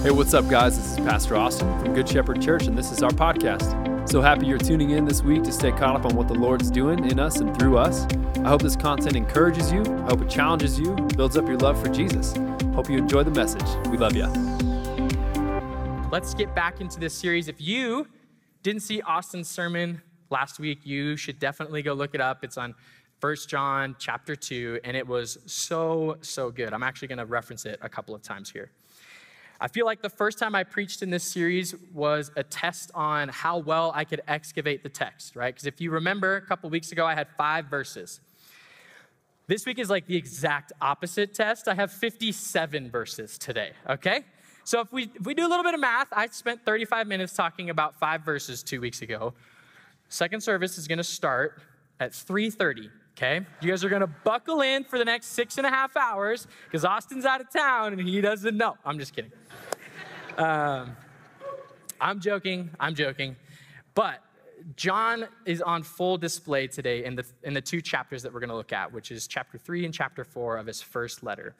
Hey, what's up, guys? This is Pastor Austin from Good Shepherd Church, and this is our podcast. So happy you're tuning in this week to stay caught up on what the Lord's doing in us and through us. I hope this content encourages you, I hope it challenges you, builds up your love for Jesus. Hope you enjoy the message. We love you. Let's get back into this series. If you didn't see Austin's sermon last week, you should definitely go look it up. It's on 1 John chapter 2, and it was so, so good. I'm actually going to reference it a couple of times here. I feel like the first time I preached in this series was a test on how well I could excavate the text, right? Because if you remember, a couple weeks ago, I had five verses. This week is like the exact opposite test. I have 57 verses today, okay? So if we, if we do a little bit of math, I spent 35 minutes talking about five verses two weeks ago. Second service is gonna start at 3.30 okay? You guys are gonna buckle in for the next six and a half hours because Austin's out of town and he doesn't know. I'm just kidding. Um, I'm joking, I'm joking. But John is on full display today in the, in the two chapters that we're going to look at, which is chapter three and chapter four of his first letter.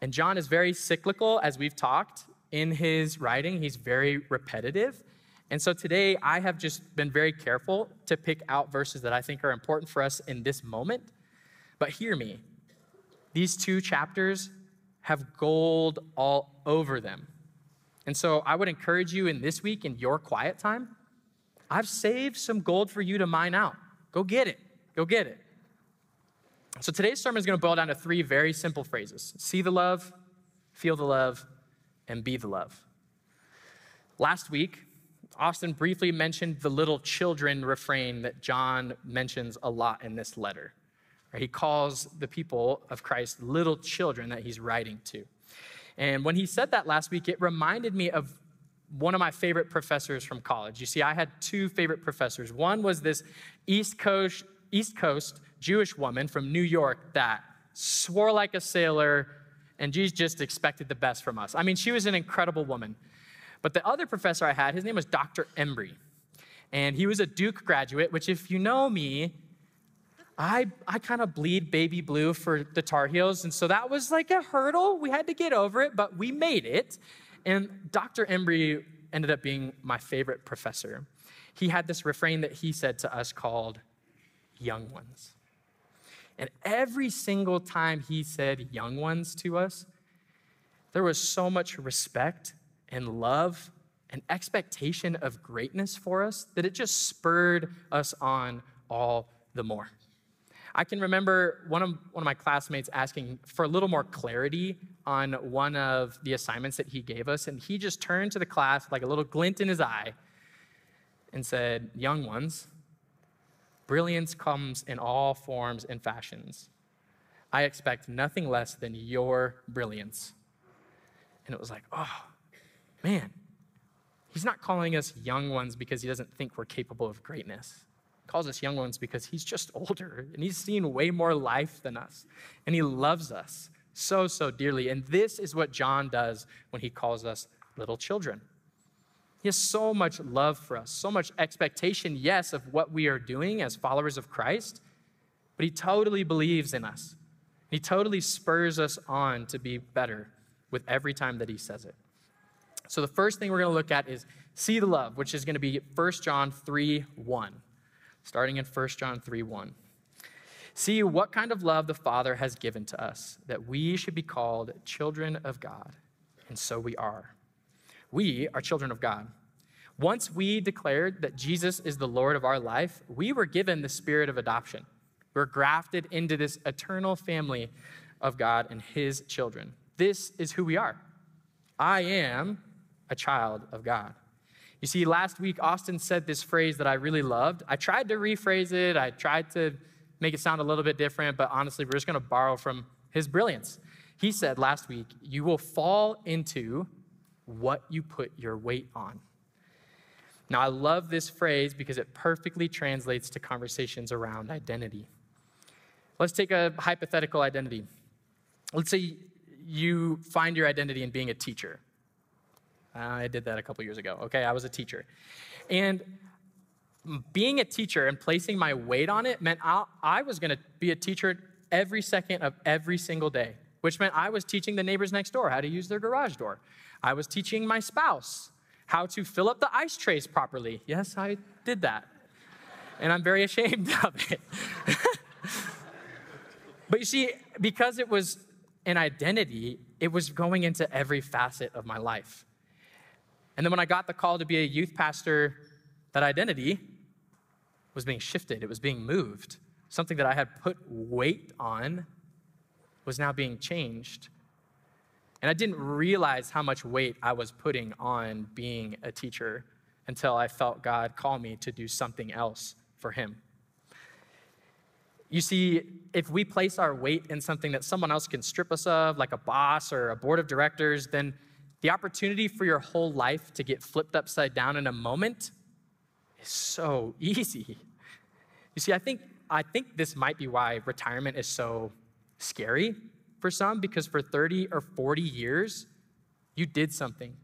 And John is very cyclical, as we've talked in his writing. He's very repetitive. And so today I have just been very careful to pick out verses that I think are important for us in this moment. But hear me, these two chapters have gold all over them. And so I would encourage you in this week in your quiet time, I've saved some gold for you to mine out. Go get it. Go get it. So today's sermon is going to boil down to three very simple phrases see the love, feel the love, and be the love. Last week, Austin briefly mentioned the little children refrain that John mentions a lot in this letter. He calls the people of Christ little children that he's writing to. And when he said that last week, it reminded me of one of my favorite professors from college. You see, I had two favorite professors. One was this East Coast, East Coast Jewish woman from New York that swore like a sailor and just expected the best from us. I mean, she was an incredible woman. But the other professor I had, his name was Dr. Embry. And he was a Duke graduate, which, if you know me, I, I kind of bleed baby blue for the Tar Heels. And so that was like a hurdle. We had to get over it, but we made it. And Dr. Embry ended up being my favorite professor. He had this refrain that he said to us called young ones. And every single time he said young ones to us, there was so much respect and love and expectation of greatness for us that it just spurred us on all the more. I can remember one of, one of my classmates asking for a little more clarity on one of the assignments that he gave us, and he just turned to the class like a little glint in his eye and said, Young ones, brilliance comes in all forms and fashions. I expect nothing less than your brilliance. And it was like, oh, man, he's not calling us young ones because he doesn't think we're capable of greatness He calls us young ones because he's just older and he's seen way more life than us. And he loves us so, so dearly. And this is what John does when he calls us little children. He has so much love for us, so much expectation, yes, of what we are doing as followers of Christ, but he totally believes in us. He totally spurs us on to be better with every time that he says it. So the first thing we're going to look at is see the love, which is going to be 1 John 3 1 starting in 1 John 3 1. See what kind of love the Father has given to us, that we should be called children of God. And so we are. We are children of God. Once we declared that Jesus is the Lord of our life, we were given the spirit of adoption. We're grafted into this eternal family of God and His children. This is who we are. I am a child of God. You see, last week, Austin said this phrase that I really loved. I tried to rephrase it, I tried to make it sound a little bit different, but honestly, we're just going to borrow from his brilliance. He said last week, You will fall into what you put your weight on. Now, I love this phrase because it perfectly translates to conversations around identity. Let's take a hypothetical identity. Let's say you find your identity in being a teacher. I did that a couple years ago. Okay, I was a teacher. And being a teacher and placing my weight on it meant I, I was going to be a teacher every second of every single day which meant I was teaching the neighbors next door how to use their garage door. I was teaching my spouse how to fill up the ice trays properly. Yes, I did that. And I'm very ashamed of it. but you see, because it was an identity, it was going into every facet of my life. And then when I got the call to be a youth pastor, that identity was being shifted, it was being moved. Something that I had put weight on was now being changed. And I didn't realize how much weight I was putting on being a teacher until I felt God call me to do something else for Him. You see, if we place our weight in something that someone else can strip us of, like a boss or a board of directors, then the opportunity for your whole life to get flipped upside down in a moment is so easy. You see, I think, I think this might be why retirement is so scary for some, because for 30 or 40 years, you did something.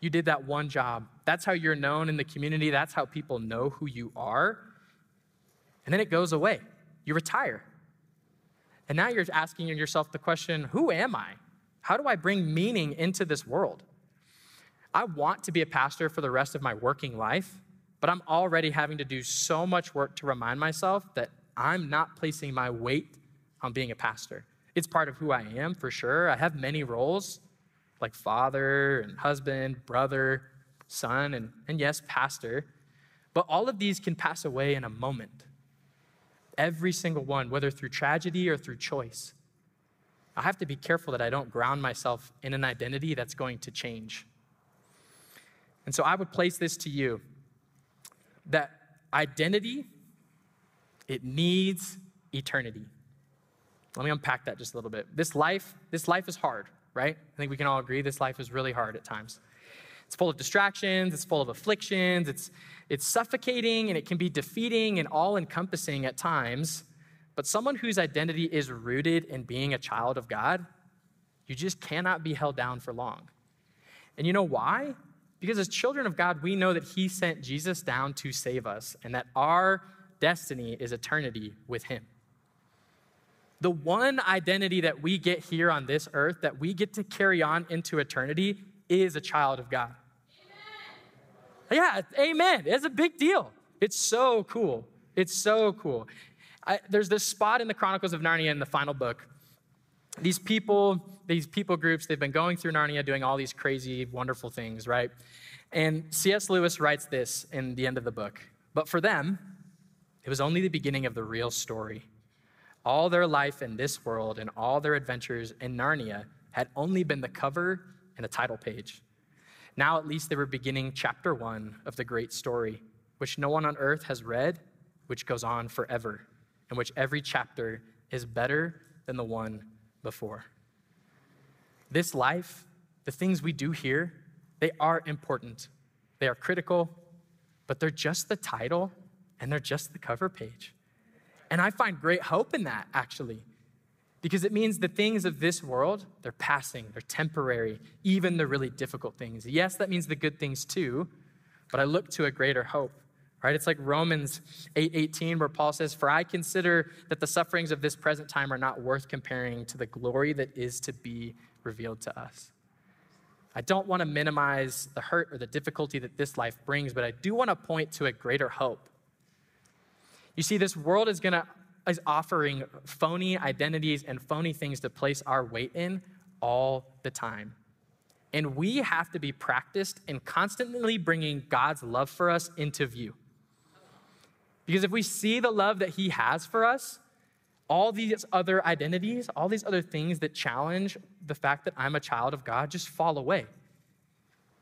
You did that one job. That's how you're known in the community. That's how people know who you are. And then it goes away you retire. And now you're asking yourself the question who am I? How do I bring meaning into this world? I want to be a pastor for the rest of my working life, but I'm already having to do so much work to remind myself that I'm not placing my weight on being a pastor. It's part of who I am for sure. I have many roles like father and husband, brother, son, and, and yes, pastor. But all of these can pass away in a moment. Every single one, whether through tragedy or through choice. I have to be careful that I don't ground myself in an identity that's going to change. And so I would place this to you that identity, it needs eternity. Let me unpack that just a little bit. This life, this life is hard, right? I think we can all agree this life is really hard at times. It's full of distractions, it's full of afflictions, it's it's suffocating and it can be defeating and all encompassing at times. But someone whose identity is rooted in being a child of God, you just cannot be held down for long. And you know why? Because as children of God, we know that He sent Jesus down to save us and that our destiny is eternity with Him. The one identity that we get here on this earth that we get to carry on into eternity is a child of God. Yeah, amen. It's a big deal. It's so cool. It's so cool. I, there's this spot in the Chronicles of Narnia in the final book. These people, these people groups, they've been going through Narnia doing all these crazy, wonderful things, right? And C.S. Lewis writes this in the end of the book. But for them, it was only the beginning of the real story. All their life in this world and all their adventures in Narnia had only been the cover and a title page. Now, at least, they were beginning chapter one of the great story, which no one on earth has read, which goes on forever, in which every chapter is better than the one before. This life, the things we do here, they are important. They are critical, but they're just the title and they're just the cover page. And I find great hope in that, actually because it means the things of this world, they're passing, they're temporary, even the really difficult things. Yes, that means the good things too, but I look to a greater hope. Right? It's like Romans 8:18 where Paul says, "For I consider that the sufferings of this present time are not worth comparing to the glory that is to be revealed to us." I don't want to minimize the hurt or the difficulty that this life brings, but I do want to point to a greater hope. You see, this world is going to is offering phony identities and phony things to place our weight in all the time. And we have to be practiced in constantly bringing God's love for us into view. Because if we see the love that He has for us, all these other identities, all these other things that challenge the fact that I'm a child of God just fall away.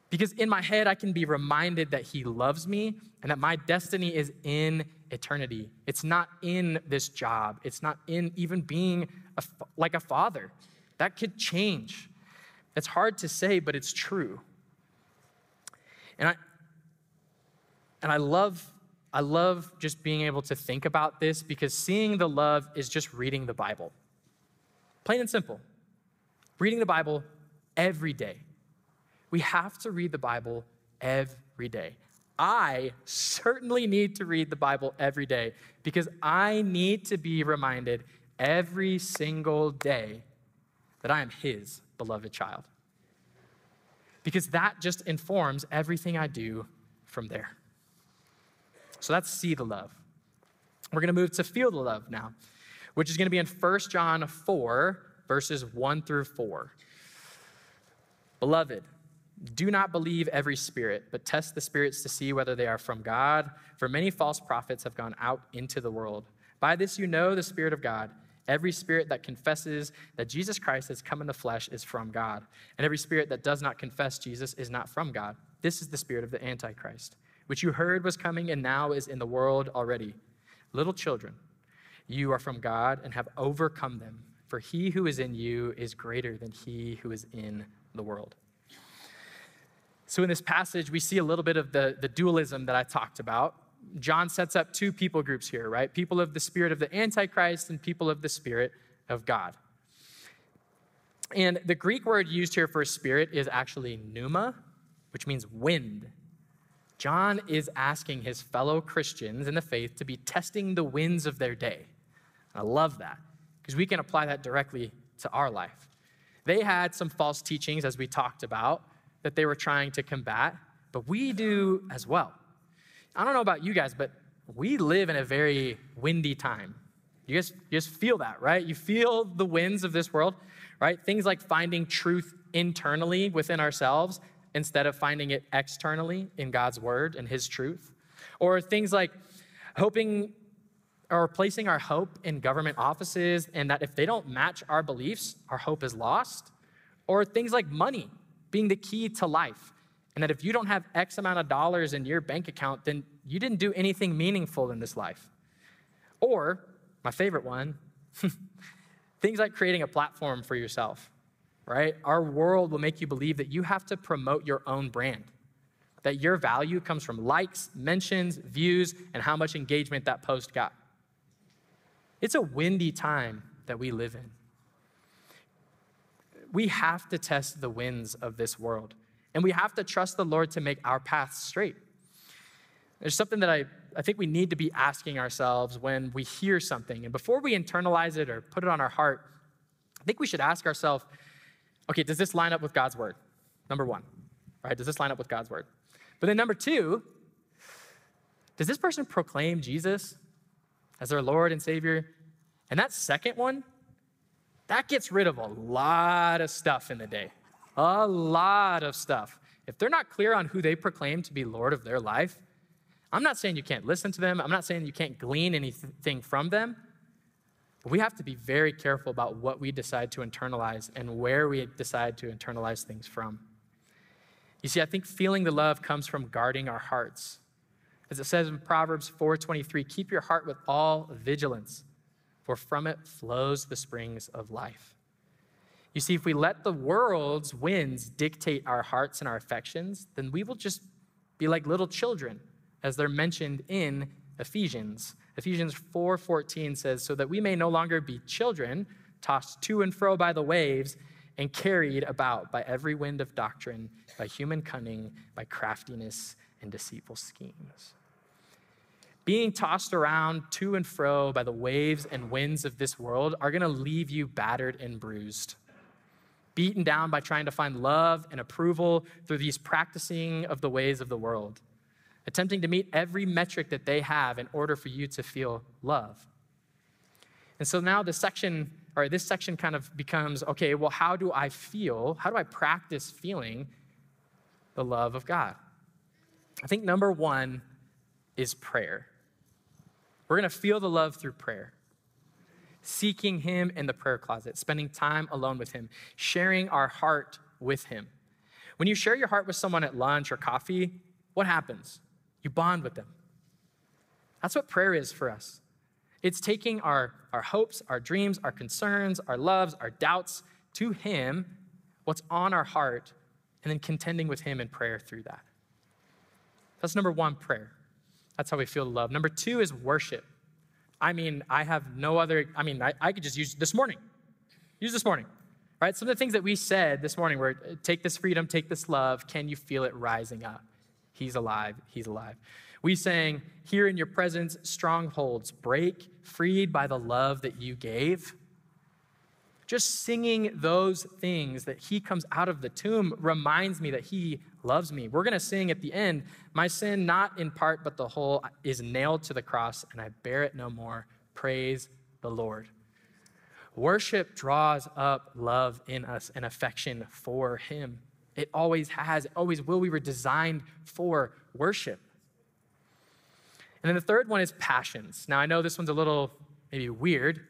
Because in my head, I can be reminded that He loves me and that my destiny is in eternity. It's not in this job, it's not in even being a, like a father. That could change. It's hard to say, but it's true. And I, and I love I love just being able to think about this because seeing the love is just reading the Bible. Plain and simple. Reading the Bible every day. We have to read the Bible every day. I certainly need to read the Bible every day because I need to be reminded every single day that I am his beloved child. Because that just informs everything I do from there. So that's see the love. We're going to move to feel the love now, which is going to be in 1 John 4, verses 1 through 4. Beloved, do not believe every spirit, but test the spirits to see whether they are from God, for many false prophets have gone out into the world. By this you know the Spirit of God. Every spirit that confesses that Jesus Christ has come in the flesh is from God, and every spirit that does not confess Jesus is not from God. This is the spirit of the Antichrist, which you heard was coming and now is in the world already. Little children, you are from God and have overcome them, for he who is in you is greater than he who is in the world. So, in this passage, we see a little bit of the, the dualism that I talked about. John sets up two people groups here, right? People of the spirit of the Antichrist and people of the spirit of God. And the Greek word used here for spirit is actually pneuma, which means wind. John is asking his fellow Christians in the faith to be testing the winds of their day. I love that because we can apply that directly to our life. They had some false teachings, as we talked about, that they were trying to combat, but we do as well. I don't know about you guys, but we live in a very windy time. You guys, you just feel that, right? You feel the winds of this world, right? Things like finding truth internally within ourselves instead of finding it externally in God's word and his truth. Or things like hoping or placing our hope in government offices and that if they don't match our beliefs, our hope is lost. Or things like money being the key to life. And that if you don't have X amount of dollars in your bank account, then you didn't do anything meaningful in this life. Or, my favorite one, things like creating a platform for yourself right? Our world will make you believe that you have to promote your own brand, that your value comes from likes, mentions, views, and how much engagement that post got. It's a windy time that we live in. We have to test the winds of this world, and we have to trust the Lord to make our paths straight. There's something that I, I think we need to be asking ourselves when we hear something. And before we internalize it or put it on our heart, I think we should ask ourselves okay, does this line up with God's word? Number one, right? Does this line up with God's word? But then number two, does this person proclaim Jesus as their Lord and Savior? And that second one, that gets rid of a lot of stuff in the day. A lot of stuff. If they're not clear on who they proclaim to be Lord of their life, I'm not saying you can't listen to them. I'm not saying you can't glean anything from them. But we have to be very careful about what we decide to internalize and where we decide to internalize things from. You see, I think feeling the love comes from guarding our hearts. As it says in Proverbs 4:23, keep your heart with all vigilance, for from it flows the springs of life. You see, if we let the world's winds dictate our hearts and our affections, then we will just be like little children, as they're mentioned in Ephesians Ephesians 4:14 says, "So that we may no longer be children, tossed to and fro by the waves and carried about by every wind of doctrine, by human cunning, by craftiness and deceitful schemes." Being tossed around to and fro by the waves and winds of this world are going to leave you battered and bruised. Beaten down by trying to find love and approval through these practicing of the ways of the world attempting to meet every metric that they have in order for you to feel love. And so now the section, or this section kind of becomes okay, well, how do I feel? How do I practice feeling the love of God? I think number one is prayer. We're going to feel the love through prayer. Seeking Him in the prayer closet, spending time alone with Him, sharing our heart with Him. When you share your heart with someone at lunch or coffee, what happens? You bond with them. That's what prayer is for us. It's taking our, our hopes, our dreams, our concerns, our loves, our doubts to Him, what's on our heart, and then contending with Him in prayer through that. That's number one, prayer. That's how we feel love. Number two is worship. I mean, I have no other, I mean, I, I could just use this morning. Use this morning, right? Some of the things that we said this morning were take this freedom, take this love. Can you feel it rising up? He's alive. He's alive. We sang, Here in your presence, strongholds break, freed by the love that you gave. Just singing those things that he comes out of the tomb reminds me that he loves me. We're going to sing at the end, My sin, not in part, but the whole, is nailed to the cross, and I bear it no more. Praise the Lord. Worship draws up love in us and affection for him. It always has, it always will. We were designed for worship. And then the third one is passions. Now, I know this one's a little maybe weird,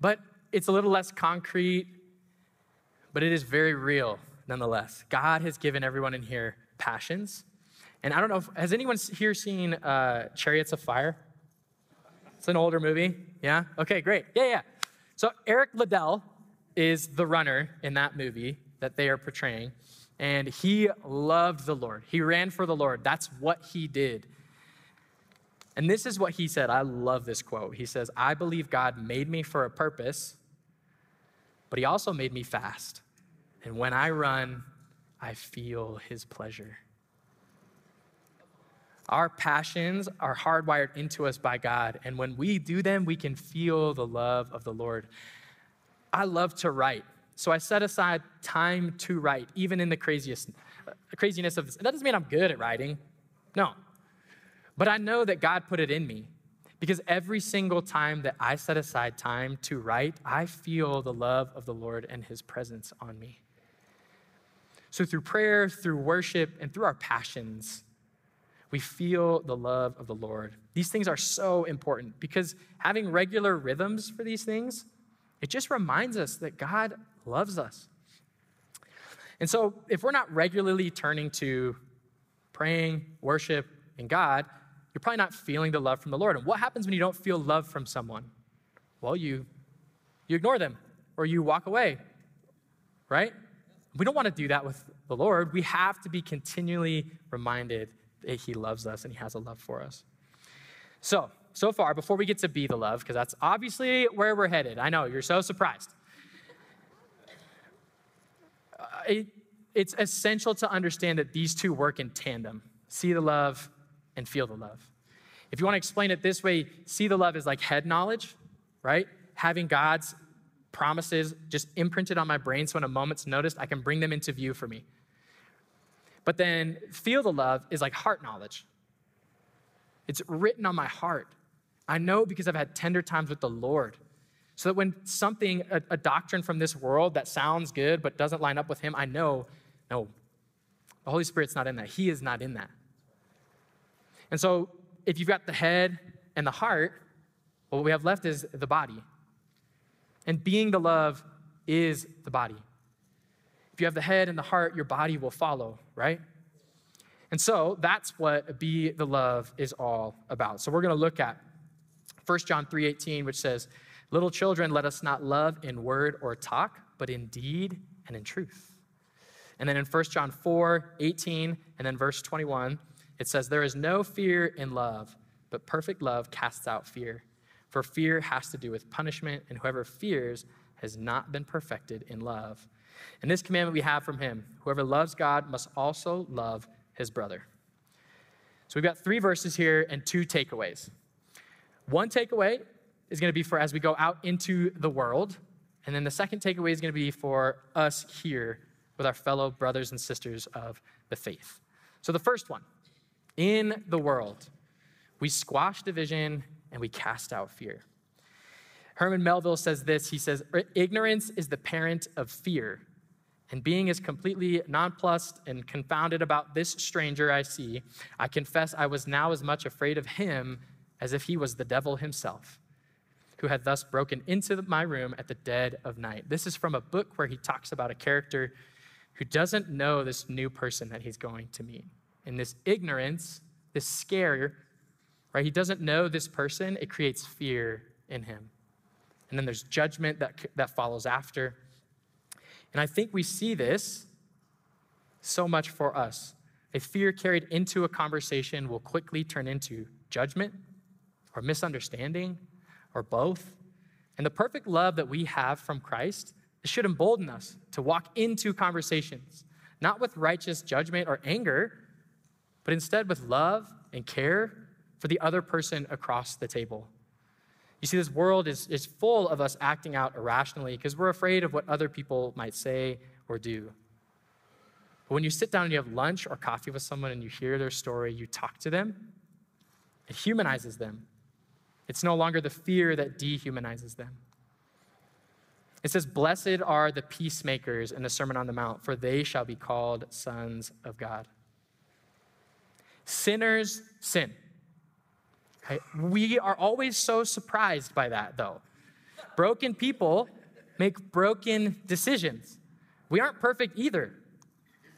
but it's a little less concrete, but it is very real nonetheless. God has given everyone in here passions. And I don't know, if, has anyone here seen uh, Chariots of Fire? It's an older movie. Yeah? Okay, great. Yeah, yeah. So Eric Liddell is the runner in that movie that they are portraying. And he loved the Lord. He ran for the Lord. That's what he did. And this is what he said. I love this quote. He says, I believe God made me for a purpose, but he also made me fast. And when I run, I feel his pleasure. Our passions are hardwired into us by God. And when we do them, we can feel the love of the Lord. I love to write. So I set aside time to write, even in the craziest, craziness of this. That doesn't mean I'm good at writing. No. But I know that God put it in me because every single time that I set aside time to write, I feel the love of the Lord and his presence on me. So through prayer, through worship, and through our passions, we feel the love of the Lord. These things are so important because having regular rhythms for these things, it just reminds us that God loves us. And so, if we're not regularly turning to praying, worship, and God, you're probably not feeling the love from the Lord. And what happens when you don't feel love from someone? Well, you, you ignore them or you walk away, right? We don't want to do that with the Lord. We have to be continually reminded that He loves us and He has a love for us. So, so far, before we get to be the love, because that's obviously where we're headed. I know, you're so surprised. Uh, it, it's essential to understand that these two work in tandem see the love and feel the love. If you want to explain it this way, see the love is like head knowledge, right? Having God's promises just imprinted on my brain so in a moment's notice I can bring them into view for me. But then feel the love is like heart knowledge. It's written on my heart. I know because I've had tender times with the Lord. So that when something, a, a, doctrine from this world that sounds good but doesn't line up with Him, I know, no, the Holy Spirit's not in that. He is not in that. And so if you've got the head and the heart, what we have left is the body. And being the love is the body. If you have the head and the heart, your body will follow, right? And so that's what be the love is all about. So we're going to look at 1 John 3:18 which says, "Little children, let us not love in word or talk, but in deed and in truth." And then in 1 John 4:18 and then verse 21, it says, There is no fear in love, but perfect love casts out fear. For fear has to do with punishment, and whoever fears has not been perfected in love. And this commandment we have from him whoever loves God must also love his brother. So we've got three verses here and two takeaways. One takeaway is going to be for as we go out into the world. And then the second takeaway is going to be for us here with our fellow brothers and sisters of the faith. So the first one in the world. We squash division and we cast out fear. Herman Melville says this he says, Ignorance is the parent of fear. And being as completely nonplussed and confounded about this stranger I see, I confess I was now as much afraid of him as if he was the devil himself, who had thus broken into my room at the dead of night. This is from a book where he talks about a character who doesn't know this new person that he's going to meet And this ignorance, this scare, right? He doesn't know this person, it creates fear in him. And then there's judgment that, that follows after. And I think we see this so much for us. A fear carried into a conversation will quickly turn into judgment or misunderstanding or both. And the perfect love that we have from Christ should embolden us to walk into conversations, not with righteous judgment or anger, but instead with love and care for the other person across the table. You see, this world is, is full of us acting out irrationally because we're afraid of what other people might say or do. But when you sit down and you have lunch or coffee with someone and you hear their story, you talk to them, it humanizes them. It's no longer the fear that dehumanizes them. It says, Blessed are the peacemakers in the Sermon on the Mount, for they shall be called sons of God. Sinners sin. Okay? We are always so surprised by that, though. Broken people make broken decisions. We aren't perfect either.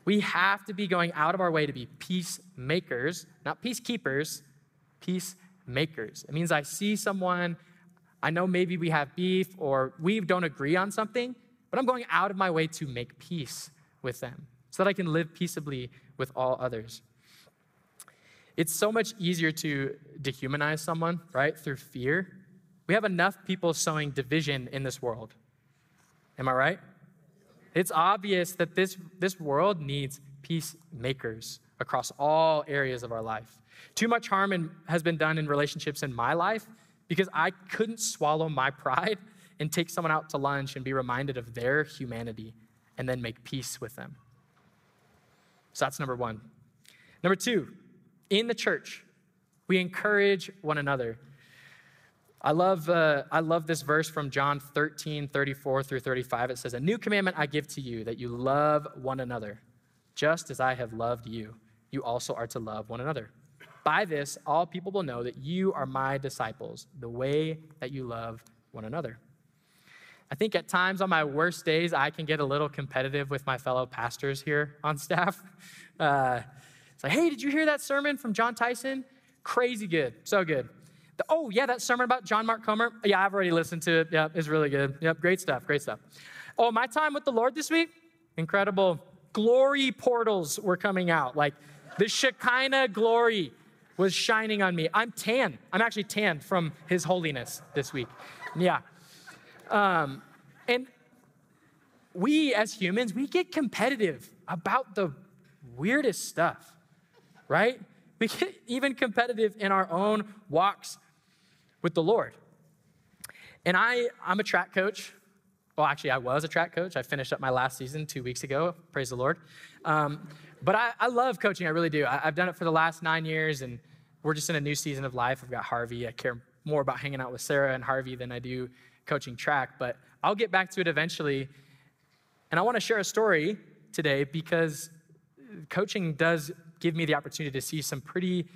We have to be going out of our way to be peacemakers, not peacekeepers, peacemakers. It means I see someone, I know maybe we have beef or we don't agree on something, but I'm going out of my way to make peace with them so that I can live peaceably with all others. It's so much easier to dehumanize someone, right, through fear. We have enough people sowing division in this world. Am I right? It's obvious that this, this world needs peacemakers across all areas of our life. Too much harm in, has been done in relationships in my life because I couldn't swallow my pride and take someone out to lunch and be reminded of their humanity and then make peace with them. So that's number one. Number two, in the church, we encourage one another. I love, uh, I love this verse from John 13, 34 through 35. It says, A new commandment I give to you, that you love one another. Just as I have loved you, you also are to love one another. By this, all people will know that you are my disciples, the way that you love one another. I think at times on my worst days, I can get a little competitive with my fellow pastors here on staff. Uh, it's like, hey, did you hear that sermon from Jon Tyson? Crazy good, so good. The, oh, yeah, that sermon about John Mark Comer? Yeah, I've already listened to it. Yep, it's really good. Yep, great stuff, great stuff. Oh, my time with the Lord this week? Incredible. Glory portals were coming out. Like the Shekinah glory was shining on me. I'm tan. I'm actually tan from His holiness this week. Yeah. Um, and we as humans, we get competitive about the weirdest stuff right? We get even competitive in our own walks with the Lord. And I, I'm a track coach. Well, actually, I was a track coach. I finished up my last season two weeks ago. Praise the Lord. Um, but I, I, love coaching. I really do. I, I've done it for the last nine years, and we're just in a new season of life. I've got Harvey. I care more about hanging out with Sarah and Harvey than I do coaching track. But I'll get back to it eventually. And I want to share a story today because coaching does give me the opportunity to see some pretty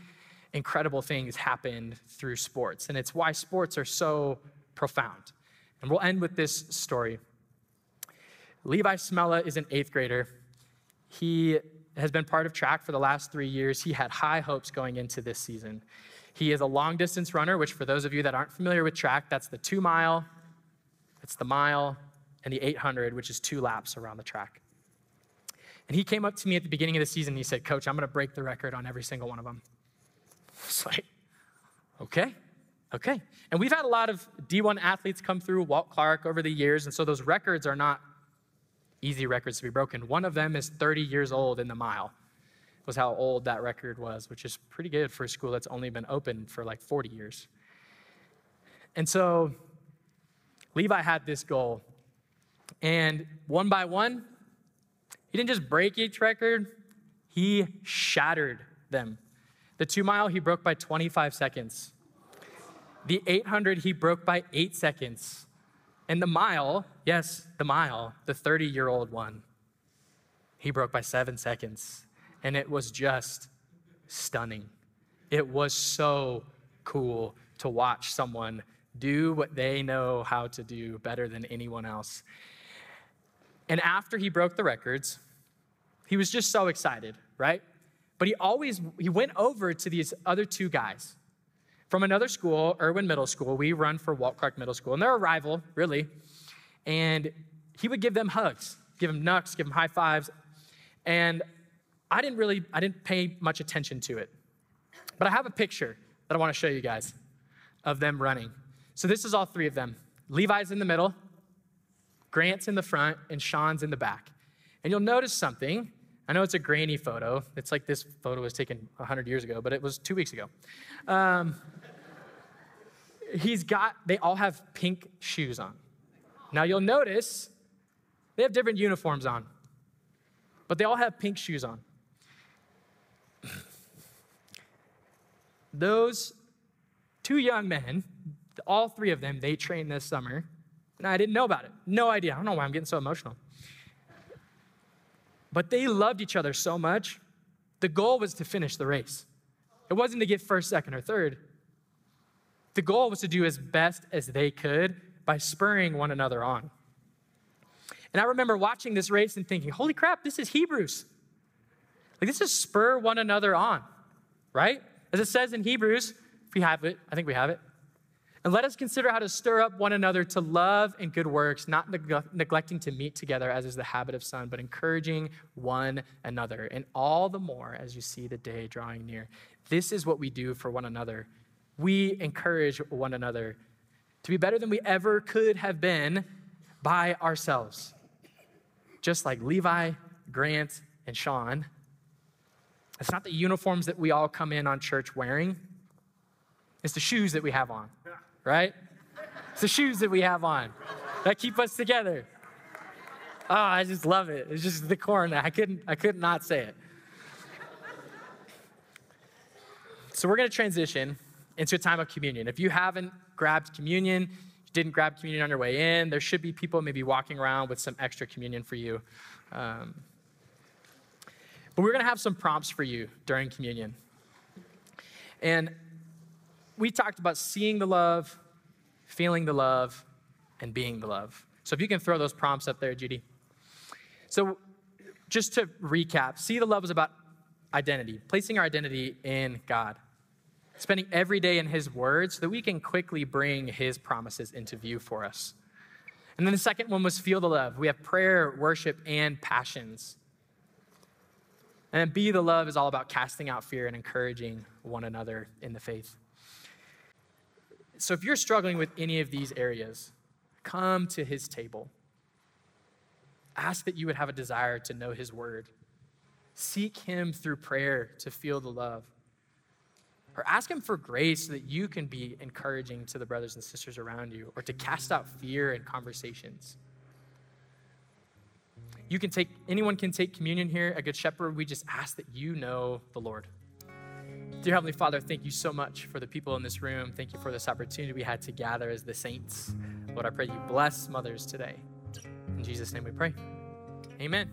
incredible things happen through sports. And it's why sports are so profound. And we'll end with this story. Levi Smella is an eighth grader. He has been part of track for the last three years. He had high hopes going into this season. He is a long distance runner, which, for those of you that aren't familiar with track, that's the two mile, it's the mile, and the 800, which is two laps around the track. And he came up to me at the beginning of the season and he said, Coach, I'm going to break the record on every single one of them. It's like, okay, okay. And we've had a lot of D1 athletes come through, Walt Clark, over the years. And so those records are not easy records to be broken. One of them is 30 years old in the mile, was how old that record was, which is pretty good for a school that's only been open for like 40 years. And so Levi had this goal. And one by one, he didn't just break each record, he shattered them. The two mile, he broke by 25 seconds. The 800, he broke by eight seconds. And the mile, yes, the mile, the 30 year old one, he broke by seven seconds. And it was just stunning. It was so cool to watch someone do what they know how to do better than anyone else. And after he broke the records, he was just so excited, right? But he always he went over to these other two guys from another school, Irwin Middle School. We run for Walt Clark Middle School, and they're a rival, really. And he would give them hugs, give them knucks, give them high fives. And I didn't really, I didn't pay much attention to it. But I have a picture that I want to show you guys of them running. So this is all three of them. Levi's in the middle, Grant's in the front, and Sean's in the back. And you'll notice something. I know it's a grainy photo. It's like this photo was taken 100 years ago, but it was two weeks ago. Um, he's got, they all have pink shoes on. Now you'll notice they have different uniforms on, but they all have pink shoes on. Those two young men, all three of them, they trained this summer, and I didn't know about it. No idea. I don't know why I'm getting so emotional. But they loved each other so much, the goal was to finish the race. It wasn't to get first, second, or third. The goal was to do as best as they could by spurring one another on. And I remember watching this race and thinking, holy crap, this is Hebrews. Like, this is spur one another on, right? As it says in Hebrews, if we have it, I think we have it. And let us consider how to stir up one another to love and good works, not neg- neglecting to meet together as is the habit of some, but encouraging one another. And all the more as you see the day drawing near. This is what we do for one another. We encourage one another to be better than we ever could have been by ourselves. Just like Levi, Grant, and Sean. It's not the uniforms that we all come in on church wearing, it's the shoes that we have on, right? It's the shoes that we have on that keep us together. Oh, I just love it. It's just the corn. I couldn't, I could not say it. So we're going to transition into a time of communion. If you haven't grabbed communion, you didn't grab communion on your way in, there should be people maybe walking around with some extra communion for you. Um, but we're going to have some prompts for you during communion. And we talked about seeing the love, feeling the love, and being the love. So if you can throw those prompts up there, Judy. So just to recap, see the love is about identity, placing our identity in God spending every day in His Word so that we can quickly bring His promises into view for us. And then the second one was feel the love. We have prayer, worship, and passions. And then be the love is all about casting out fear and encouraging one another in the faith. So if you're struggling with any of these areas, come to His table. Ask that you would have a desire to know His Word. Seek Him through prayer to feel the love. Or ask Him for grace so that you can be encouraging to the brothers and sisters around you, or to cast out fear in conversations. You can take, anyone can take communion here A Good Shepherd. We just ask that you know the Lord. Dear Heavenly Father, thank you so much for the people in this room. Thank you for this opportunity we had to gather as the saints. Lord, I pray you bless mothers today. In Jesus' name we pray. Amen.